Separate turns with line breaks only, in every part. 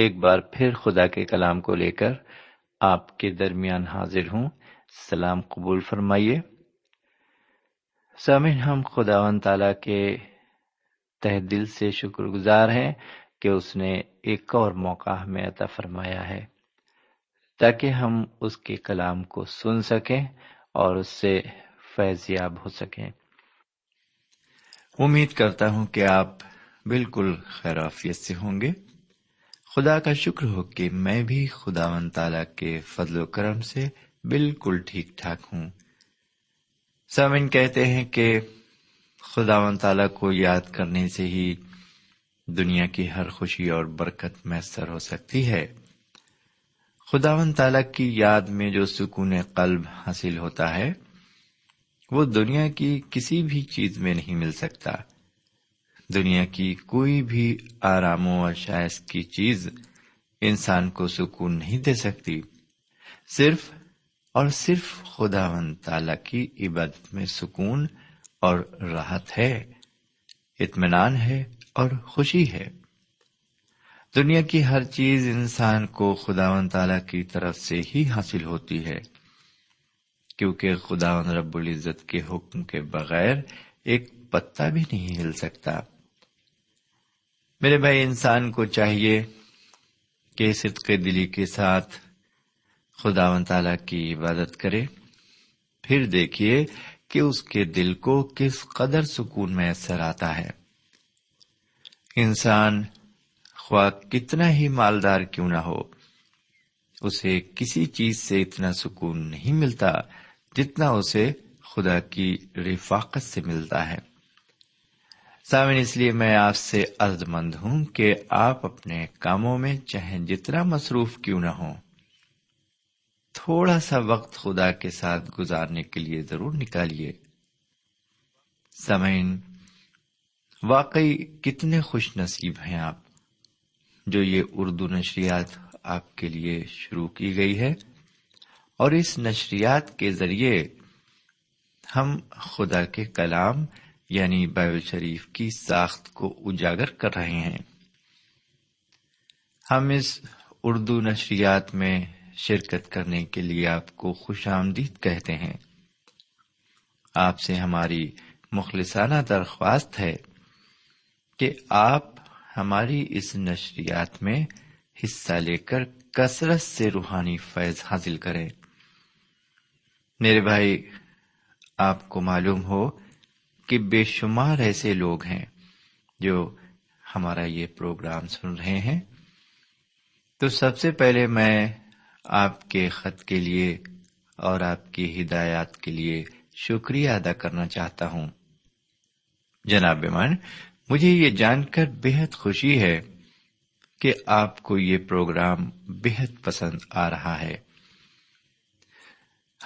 ایک بار پھر خدا کے کلام کو لے کر آپ کے درمیان حاضر ہوں۔ سلام قبول فرمائیے۔ سامن ہم خدا و تعالی کے تہ دل سے شکر گزار ہیں کہ اس نے ایک اور موقع ہمیں عطا فرمایا ہے تاکہ ہم اس کے کلام کو سن سکیں اور اس سے فیض یاب ہو سکیں۔ امید کرتا ہوں کہ آپ بالکل خیرافیت سے ہوں گے۔ خدا کا شکر ہو کہ میں بھی خدا و تعالی کے فضل و کرم سے بالکل ٹھیک ٹھاک ہوں۔ سامن کہتے ہیں کہ خدا و تعالی کو یاد کرنے سے ہی دنیا کی ہر خوشی اور برکت میسر ہو سکتی ہے۔ خدا و تعالی کی یاد میں جو سکون قلب حاصل ہوتا ہے، وہ دنیا کی کسی بھی چیز میں نہیں مل سکتا۔ دنیا کی کوئی بھی آرام و اشائش کی چیز انسان کو سکون نہیں دے سکتی۔ صرف اور صرف خدا و تعالی کی عبادت میں سکون اور راحت ہے، اطمینان ہے اور خوشی ہے۔ دنیا کی ہر چیز انسان کو خدا و تعالی کی طرف سے ہی حاصل ہوتی ہے، کیونکہ خدا رب العزت کے حکم کے بغیر ایک پتا بھی نہیں ہل سکتا۔ میرے بھائی، انسان کو چاہیے کہ صدق دلی کے ساتھ خدا و تعالی کی عبادت کرے۔ پھر دیکھیے کہ اس کے دل کو کس قدر سکون میسر آتا ہے۔ انسان خواہ کتنا ہی مالدار کیوں نہ ہو، اسے کسی چیز سے اتنا سکون نہیں ملتا جتنا اسے خدا کی رفاقت سے ملتا ہے۔ سامن اس لیے میں آپ سے عرض مند ہوں کہ آپ اپنے کاموں میں چاہے جتنا مصروف کیوں نہ ہو تھوڑا سا وقت خدا کے ساتھ گزارنے کے لیے ضرور نکالیے۔ سمعین واقعی کتنے خوش نصیب ہیں آپ جو یہ اردو نشریات آپ کے لیے شروع کی گئی ہے اور اس نشریات کے ذریعے ہم خدا کے کلام یعنی بائبل شریف کی ساخت کو اجاگر کر رہے ہیں۔ ہم اس اردو نشریات میں شرکت کرنے کے لیے آپ کو خوش آمدید کہتے ہیں۔ آپ سے ہماری مخلصانہ درخواست ہے کہ آپ ہماری اس نشریات میں حصہ لے کر کثرت سے روحانی فیض حاصل کریں۔ میرے بھائی، آپ کو معلوم ہو کہ بے شمار ایسے لوگ ہیں جو ہمارا یہ پروگرام سن رہے ہیں۔ تو سب سے پہلے میں آپ کے خط کے لیے اور آپ کی ہدایات کے لیے شکریہ ادا کرنا چاہتا ہوں۔ جناب مان مجھے یہ جان کر بےحد خوشی ہے کہ آپ کو یہ پروگرام بےحد پسند آ رہا ہے۔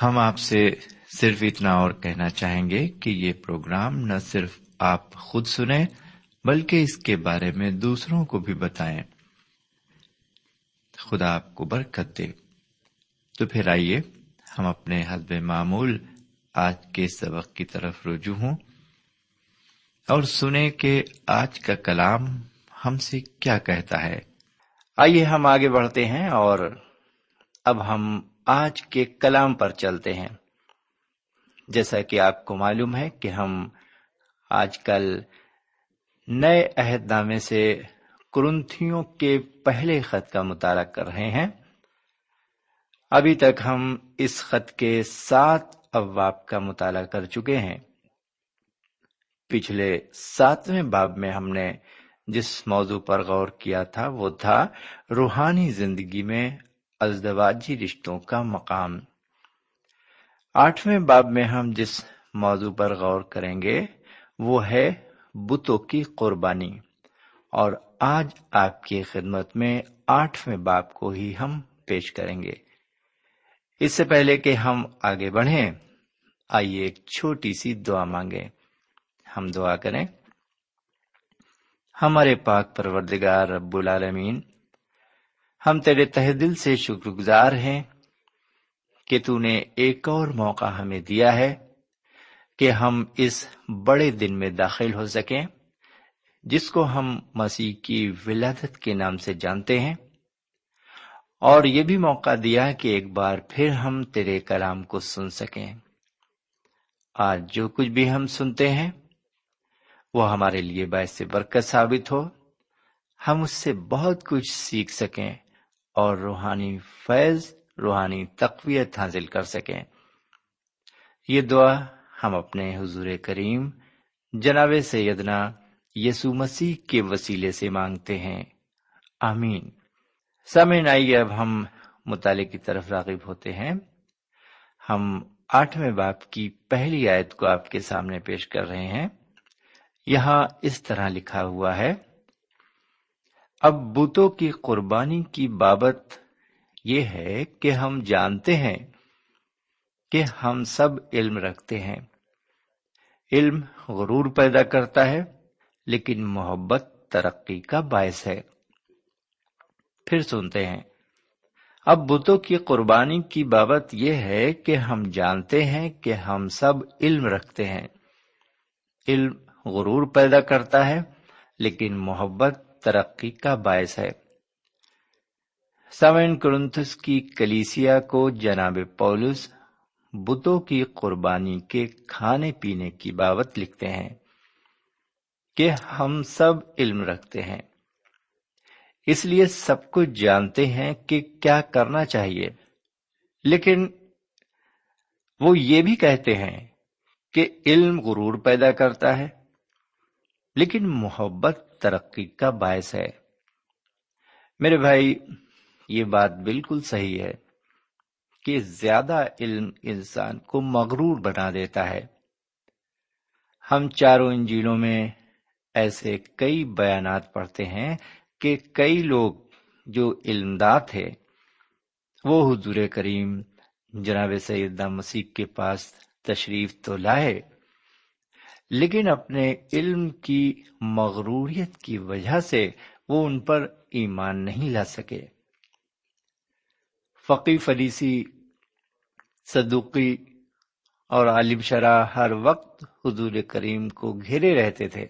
ہم آپ سے صرف اتنا اور کہنا چاہیں گے کہ یہ پروگرام نہ صرف آپ خود سنیں، بلکہ اس کے بارے میں دوسروں کو بھی بتائیں۔ خدا آپ کو برکت دے۔ تو پھر آئیے، ہم اپنے حسب معمول آج کے سبق کی طرف رجوع ہوں اور سنیں کہ آج کا کلام ہم سے کیا کہتا ہے۔ آئیے ہم آگے بڑھتے ہیں اور اب ہم آج کے کلام پر چلتے ہیں۔ جیسا کہ آپ کو معلوم ہے کہ ہم آج کل نئے عہد نامے سے کرنتھیوں کے پہلے خط کا مطالعہ کر رہے ہیں۔ ابھی تک ہم اس خط کے سات ابواب کا مطالعہ کر چکے ہیں۔ پچھلے ساتویں باب میں ہم نے جس موضوع پر غور کیا تھا وہ تھا روحانی زندگی میں ازدواجی رشتوں کا مقام۔ آٹھویں باب میں ہم جس موضوع پر غور کریں گے، وہ ہے بتوں کی قربانی۔ اور آج آپ کی خدمت میں آٹھویں باب کو ہی ہم پیش کریں گے۔ اس سے پہلے کہ ہم آگے بڑھیں، آئیے ایک چھوٹی سی دعا مانگے ہم دعا کریں، ہمارے پاک پروردگار رب العالمین، ہم تیرے تہ دل سے شکر گزار ہیں۔ کہ تو نے ایک اور موقع ہمیں دیا ہے کہ ہم اس بڑے دن میں داخل ہو سکیں، جس کو ہم مسیح کی ولادت کے نام سے جانتے ہیں۔ اور یہ بھی موقع دیا کہ ایک بار پھر ہم تیرے کلام کو سن سکیں۔ آج جو کچھ بھی ہم سنتے ہیں، وہ ہمارے لیے باعث برکت ثابت ہو۔ ہم اس سے بہت کچھ سیکھ سکیں اور روحانی فیض روحانی تقویت حاصل کر سکیں۔ یہ دعا ہم اپنے حضور کریم جناب سیدنا یسو مسیح کے وسیلے سے مانگتے ہیں۔ آمین۔ سامعین، آئیے اب ہم مطالعے کی طرف راغب ہوتے ہیں۔ ہم آٹھویں باپ کی پہلی آیت کو آپ کے سامنے پیش کر رہے ہیں۔ یہاں اس طرح لکھا ہوا ہے، اب بتوں کی قربانی کی بابت یہ ہے کہ ہم جانتے ہیں کہ ہم سب علم رکھتے ہیں۔ علم غرور پیدا کرتا ہے، لیکن محبت ترقی کا باعث ہے۔ پھر سنتے ہیں۔ اب بتوں کی قربانی کی بابت یہ ہے کہ ہم جانتے ہیں کہ ہم سب علم رکھتے ہیں۔ علم غرور پیدا کرتا ہے، لیکن محبت ترقی کا باعث ہے۔ سوین کرنتھس کی کلیسیا کو جناب پولس بتوں کی قربانی کے کھانے پینے کی بابت لکھتے ہیں کہ ہم سب علم رکھتے ہیں۔ اس لیے سب کچھ جانتے ہیں کہ کیا کرنا چاہیے۔ لیکن وہ یہ بھی کہتے ہیں کہ علم غرور پیدا کرتا ہے، لیکن محبت ترقی کا باعث ہے۔ میرے بھائی یہ بات بالکل صحیح ہے کہ زیادہ علم انسان کو مغرور بنا دیتا ہے۔ ہم چاروں انجیلوں میں ایسے کئی بیانات پڑھتے ہیں کہ کئی لوگ جو علمدار تھے وہ حضور کریم جناب سیدہ مسیح کے پاس تشریف تو لائے، لیکن اپنے علم کی مغروریت کی وجہ سے وہ ان پر ایمان نہیں لا سکے۔ فقی فریسی، صدوقی اور عالم شرح ہر وقت حضور کریم کو گھیرے رہتے تھے۔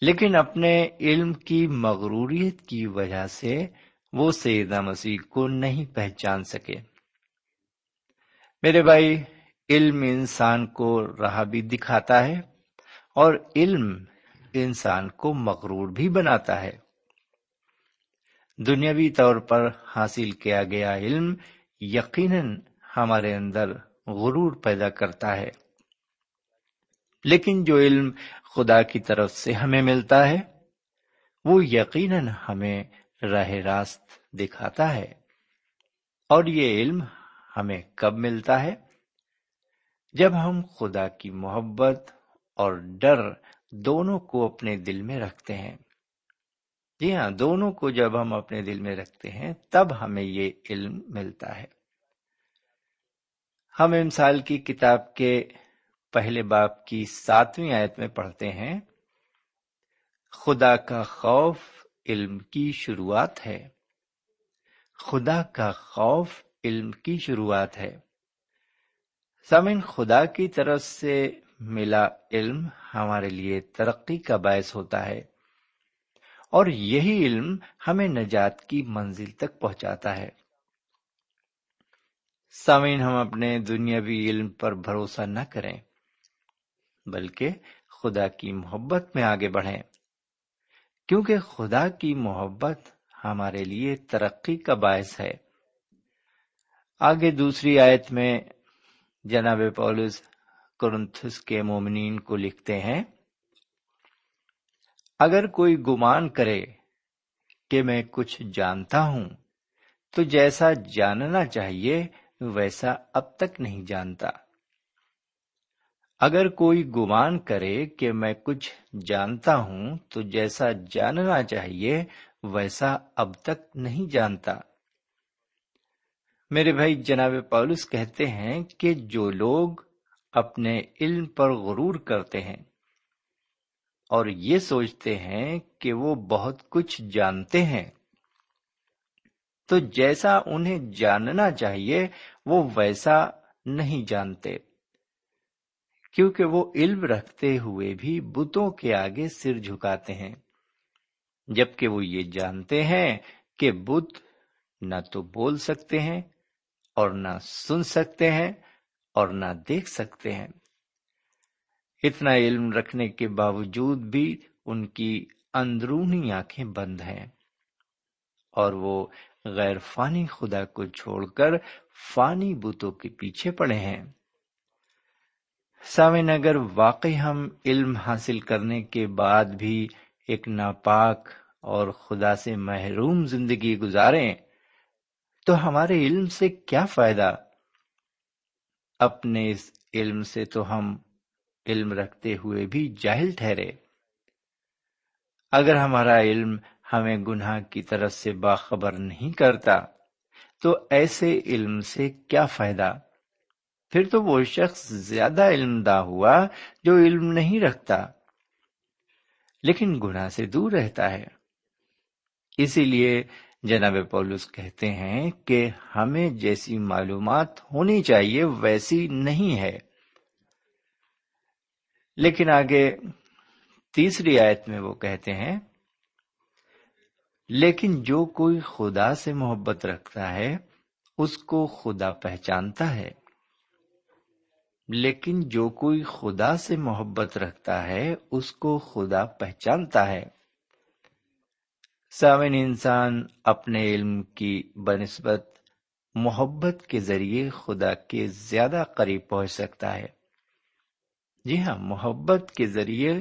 لیکن اپنے علم کی مغروریت کی وجہ سے وہ سیدہ مسیح کو نہیں پہچان سکے۔ میرے بھائی، علم انسان کو راہ بھی دکھاتا ہے اور علم انسان کو مغرور بھی بناتا ہے۔ دنیاوی طور پر حاصل کیا گیا علم یقیناً ہمارے اندر غرور پیدا کرتا ہے۔ لیکن جو علم خدا کی طرف سے ہمیں ملتا ہے، وہ یقیناً ہمیں راہ راست دکھاتا ہے۔ اور یہ علم ہمیں کب ملتا ہے؟ جب ہم خدا کی محبت اور ڈر دونوں کو اپنے دل میں رکھتے ہیں۔ جی ہاں دونوں کو جب ہم اپنے دل میں رکھتے ہیں، تب ہمیں یہ علم ملتا ہے۔ ہم امسال کی کتاب کے پہلے باپ کی ساتویں آیت میں پڑھتے ہیں، خدا کا خوف علم کی شروعات ہے۔ خدا کا خوف علم کی شروعات ہے۔ سمن خدا کی طرف سے ملا علم ہمارے لیے ترقی کا باعث ہوتا ہے۔ اور یہی علم ہمیں نجات کی منزل تک پہنچاتا ہے۔ سامعین، ہم اپنے دنیاوی علم پر بھروسہ نہ کریں، بلکہ خدا کی محبت میں آگے بڑھیں۔ کیونکہ خدا کی محبت ہمارے لیے ترقی کا باعث ہے۔ آگے دوسری آیت میں جناب پولس کرنتھس کے مومنین کو لکھتے ہیں اگر کوئی گمان کرے کہ میں کچھ جانتا ہوں، تو جیسا جاننا چاہیے، ویسا اب تک نہیں جانتا۔ اگر کوئی گمان کرے کہ میں کچھ جانتا ہوں، تو جیسا جاننا چاہیے، ویسا اب تک نہیں جانتا۔ میرے بھائی، جناب پولس کہتے ہیں کہ جو لوگ اپنے علم پر غرور کرتے ہیں اور یہ سوچتے ہیں کہ وہ بہت کچھ جانتے ہیں۔ تو جیسا انہیں جاننا چاہیے، وہ ویسا نہیں جانتے۔ کیونکہ وہ علم رکھتے ہوئے بھی بتوں کے آگے سر جھکاتے ہیں۔ جبکہ وہ یہ جانتے ہیں کہ بت نہ تو بول سکتے ہیں، اور نہ سن سکتے ہیں، اور نہ دیکھ سکتے ہیں۔ اتنا علم رکھنے کے باوجود بھی ان کی اندرونی آنکھیں بند ہیں اور وہ غیر فانی خدا کو چھوڑ کر فانی بتوں کے پیچھے پڑے ہیں۔ سامن اگر واقعی ہم علم حاصل کرنے کے بعد بھی ایک ناپاک اور خدا سے محروم زندگی گزاریں تو ہمارے علم سے کیا فائدہ؟ اپنے اس علم سے تو ہم علم رکھتے ہوئے بھی جاہل ٹھہرے۔ اگر ہمارا علم ہمیں گناہ کی طرف سے باخبر نہیں کرتا، تو ایسے علم سے کیا فائدہ؟ پھر تو وہ شخص زیادہ علم دا ہوا جو علم نہیں رکھتا، لیکن گناہ سے دور رہتا ہے۔ اسی لیے جناب پولس کہتے ہیں کہ ہمیں جیسی معلومات ہونی چاہیے ویسی نہیں ہے۔ لیکن آگے تیسری آیت میں وہ کہتے ہیں، لیکن جو کوئی خدا سے محبت رکھتا ہے، اس کو خدا پہچانتا ہے۔ لیکن جو کوئی خدا سے محبت رکھتا ہے، اس کو خدا پہچانتا ہے۔ سامن انسان اپنے علم کی بنسبت محبت کے ذریعے خدا کے زیادہ قریب پہنچ سکتا ہے۔ جی ہاں محبت کے ذریعے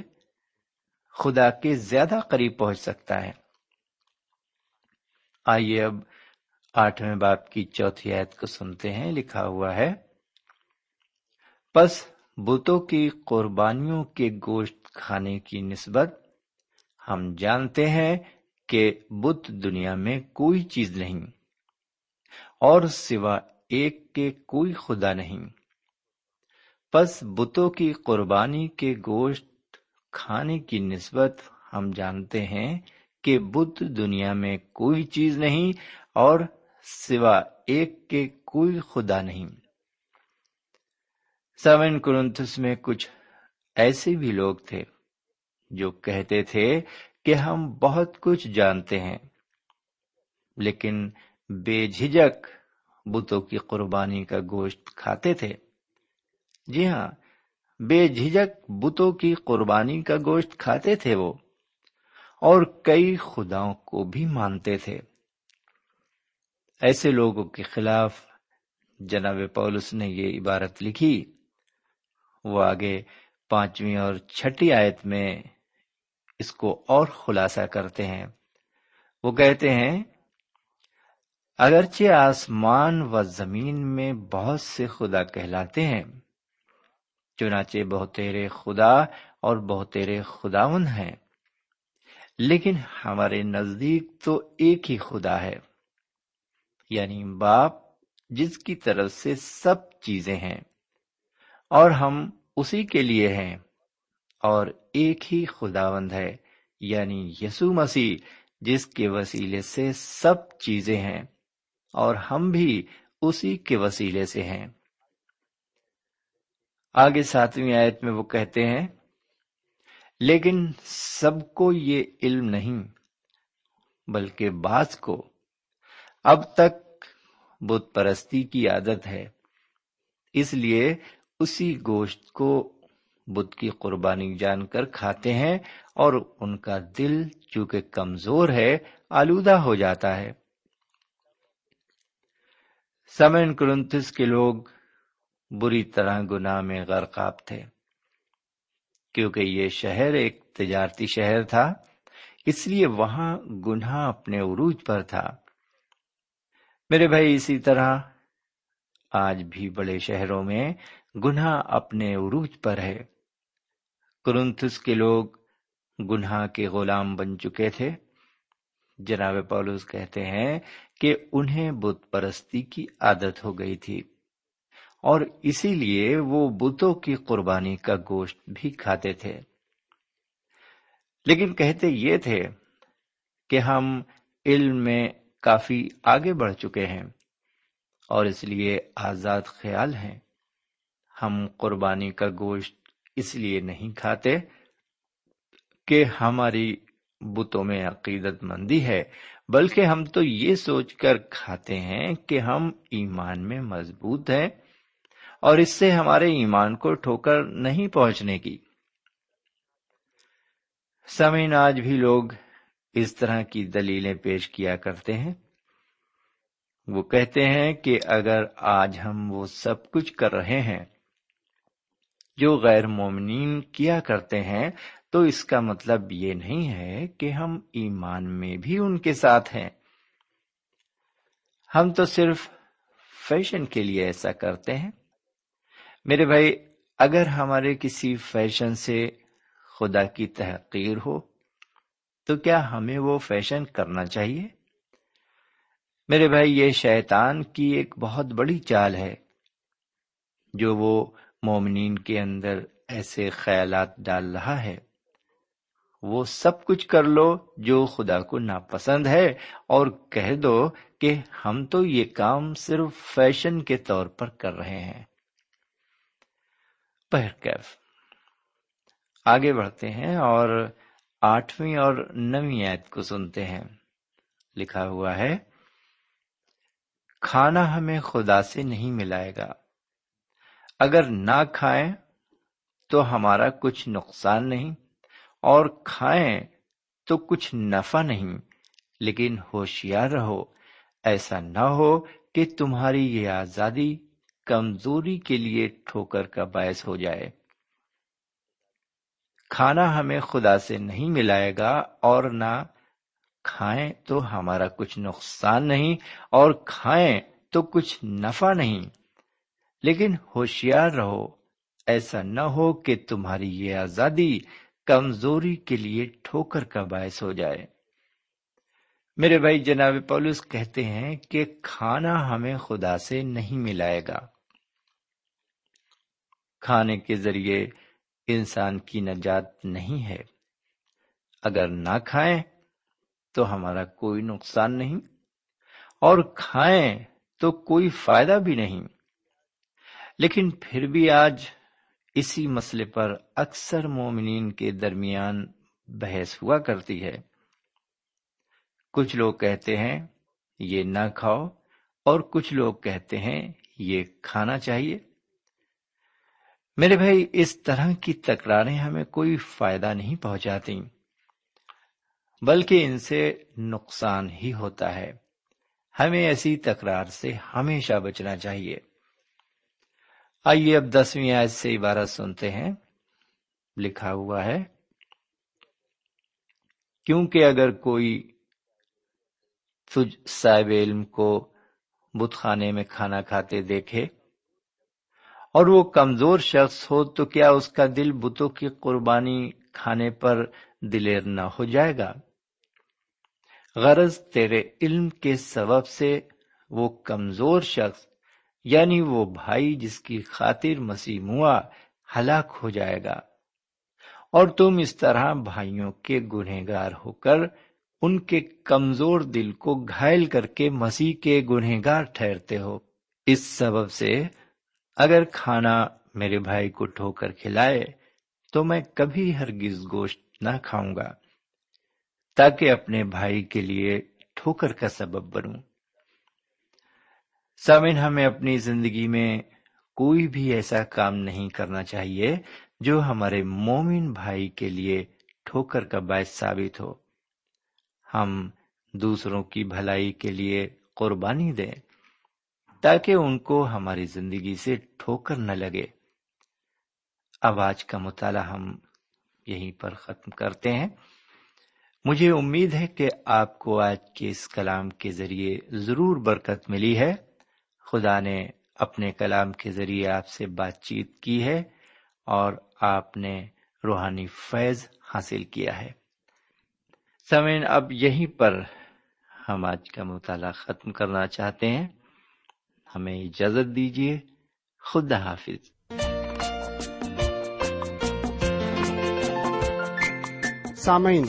خدا کے زیادہ قریب پہنچ سکتا ہے۔ آئیے اب آٹھویں باپ کی چوتھی آیت کو سنتے ہیں۔ لکھا ہوا ہے، پس بتوں کی قربانیوں کے گوشت کھانے کی نسبت ہم جانتے ہیں کہ بت دنیا میں کوئی چیز نہیں، اور سوا ایک کے کوئی خدا نہیں۔ پس بتوں کی قربانی کے گوشت کھانے کی نسبت ہم جانتے ہیں کہ بت دنیا میں کوئی چیز نہیں اور سوا ایک کے کوئی خدا نہیں۔ سیون کرنتس میں کچھ ایسے بھی لوگ تھے جو کہتے تھے کہ ہم بہت کچھ جانتے ہیں، لیکن بے جھجک بتوں کی قربانی کا گوشت کھاتے تھے۔ جی ہاں بے جھجک بتوں کی قربانی کا گوشت کھاتے تھے وہ، اور کئی خداؤں کو بھی مانتے تھے۔ ایسے لوگوں کے خلاف جناب پولس نے یہ عبارت لکھی، وہ آگے پانچویں اور چھٹی آیت میں اس کو اور خلاصہ کرتے ہیں۔ وہ کہتے ہیں، اگرچہ آسمان و زمین میں بہت سے خدا کہلاتے ہیں چنانچہ بہترے خدا اور بہترے خداون ہیں۔ لیکن ہمارے نزدیک تو ایک ہی خدا ہے یعنی باپ، جس کی طرف سے سب چیزیں ہیں، اور ہم اسی کے لیے ہیں، اور ایک ہی خداوند ہے یعنی یسو مسیح، جس کے وسیلے سے سب چیزیں ہیں، اور ہم بھی اسی کے وسیلے سے ہیں۔ آگے ساتویں آیت میں وہ کہتے ہیں، لیکن سب کو یہ علم نہیں، بلکہ بعض کو۔ اب تک بت پرستی کی عادت ہے، اس لیے اسی گوشت کو بدھ کی قربانی جان کر کھاتے ہیں اور ان کا دل چونکہ کمزور ہے، آلودہ ہو جاتا ہے۔ سمن کرنتس کے لوگ بری طرح گناہ میں غرقاب تھے۔ کیونکہ یہ شہر ایک تجارتی شہر تھا، اس لیے وہاں گناہ اپنے عروج پر تھا۔ میرے بھائی، اسی طرح آج بھی بڑے شہروں میں گناہ اپنے عروج پر ہے۔ کرنتس کے لوگ گناہ کے غلام بن چکے تھے۔ جناب پولوس کہتے ہیں کہ انہیں بت پرستی کی عادت ہو گئی تھی۔ اور اسی لیے وہ بتوں کی قربانی کا گوشت بھی کھاتے تھے۔ لیکن کہتے یہ تھے کہ ہم علم میں کافی آگے بڑھ چکے ہیں اور اس لیے آزاد خیال ہیں۔ ہم قربانی کا گوشت اس لیے نہیں کھاتے کہ ہماری بتوں میں عقیدت مندی ہے، بلکہ ہم تو یہ سوچ کر کھاتے ہیں کہ ہم ایمان میں مضبوط ہیں۔ اور اس سے ہمارے ایمان کو ٹھوکر نہیں پہنچنے کی۔ سمین آج بھی لوگ اس طرح کی دلیلیں پیش کیا کرتے ہیں۔ وہ کہتے ہیں کہ اگر آج ہم وہ سب کچھ کر رہے ہیں جو غیر مومنین کیا کرتے ہیں، تو اس کا مطلب یہ نہیں ہے کہ ہم ایمان میں بھی ان کے ساتھ ہیں۔ ہم تو صرف فیشن کے لیے ایسا کرتے ہیں۔ میرے بھائی، اگر ہمارے کسی فیشن سے خدا کی تحقیر ہو، تو کیا ہمیں وہ فیشن کرنا چاہیے؟ میرے بھائی، یہ شیطان کی ایک بہت بڑی چال ہے جو وہ مومنین کے اندر ایسے خیالات ڈال رہا ہے۔ وہ سب کچھ کر لو جو خدا کو ناپسند ہے، اور کہہ دو کہ ہم تو یہ کام صرف فیشن کے طور پر کر رہے ہیں۔ کیف آگے بڑھتے ہیں اور آٹھویں اور نویں آیت کو سنتے ہیں۔ لکھا ہوا ہے، کھانا ہمیں خدا سے نہیں ملائے گا۔ اگر نہ کھائیں تو ہمارا کچھ نقصان نہیں، اور کھائیں تو کچھ نفع نہیں۔ لیکن ہوشیار رہو، ایسا نہ ہو کہ تمہاری یہ آزادی کمزوری کے لیے ٹھوکر کا باعث ہو جائے۔ کھانا ہمیں خدا سے نہیں ملائے گا اور نہ کھائیں تو ہمارا کچھ نقصان نہیں اور کھائیں تو کچھ نفع نہیں۔ لیکن ہوشیار رہو، ایسا نہ ہو کہ تمہاری یہ آزادی کمزوری کے لیے ٹھوکر کا باعث ہو جائے۔ میرے بھائی جناب پولس کہتے ہیں کہ کھانا ہمیں خدا سے نہیں ملائے گا۔ کھانے کے ذریعے انسان کی نجات نہیں ہے۔ اگر نہ کھائیں تو ہمارا کوئی نقصان نہیں، اور کھائیں تو کوئی فائدہ بھی نہیں۔ لیکن پھر بھی آج اسی مسئلے پر اکثر مومنین کے درمیان بحث ہوا کرتی ہے۔ کچھ لوگ کہتے ہیں، یہ نہ کھاؤ، اور کچھ لوگ کہتے ہیں، یہ کھانا چاہیے۔ میرے بھائی، اس طرح کی تکراریں ہمیں کوئی فائدہ نہیں پہنچاتی، بلکہ ان سے نقصان ہی ہوتا ہے۔ ہمیں ایسی تکرار سے ہمیشہ بچنا چاہیے۔ آئیے اب دسویں آج سے عبارت سنتے ہیں۔ لکھا ہوا ہے، کیونکہ اگر کوئی تجھ صاحب علم کو بت خانے میں کھانا کھاتے دیکھے اور وہ کمزور شخص ہو تو کیا اس کا دل بتوں کی قربانی کھانے پر دلیر نہ ہو جائے گا؟ غرض تیرے علم کے سبب سے وہ کمزور شخص یعنی وہ بھائی جس کی خاطر مسیح موا ہلاک ہو جائے گا۔ اور تم اس طرح بھائیوں کے گنہگار ہو کر ان کے کمزور دل کو گھائل کر کے مسیح کے گنہگار ٹھہرتے ہو۔ اس سبب سے اگر کھانا میرے بھائی کو ٹھو کر کھلائے تو میں کبھی ہرگز گوشت نہ کھاؤں گا، تاکہ اپنے بھائی کے لیے ٹھوکر کا سبب بنوں۔ سامن ہمیں اپنی زندگی میں کوئی بھی ایسا کام نہیں کرنا چاہیے جو ہمارے مومن بھائی کے لیے ٹھوکر کا باعث ثابت ہو۔ ہم دوسروں کی بھلائی کے لیے قربانی دیں۔ تاکہ ان کو ہماری زندگی سے ٹھوکر نہ لگے۔ اب آج کا مطالعہ ہم یہیں پر ختم کرتے ہیں۔ مجھے امید ہے کہ آپ کو آج کے اس کلام کے ذریعے ضرور برکت ملی ہے۔ خدا نے اپنے کلام کے ذریعے آپ سے بات چیت کی ہے اور آپ نے روحانی فیض حاصل کیا ہے۔ سمین اب یہیں پر ہم آج کا مطالعہ ختم کرنا چاہتے ہیں۔ ہمیں اجازت دیجیے خدا حافظ۔
سامعین،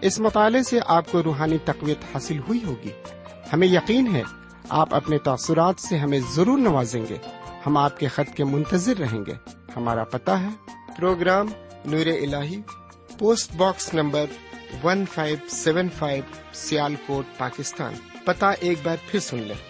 اس مطالعے سے آپ کو روحانی تقویت حاصل ہوئی ہوگی۔ ہمیں یقین ہے، آپ اپنے تاثرات سے ہمیں ضرور نوازیں گے۔ ہم آپ کے خط کے منتظر رہیں گے۔ ہمارا پتہ ہے، پروگرام نور ال post box number one five seven five Sialkot, Pakistan. پتا ایک بار پھر سن لیں۔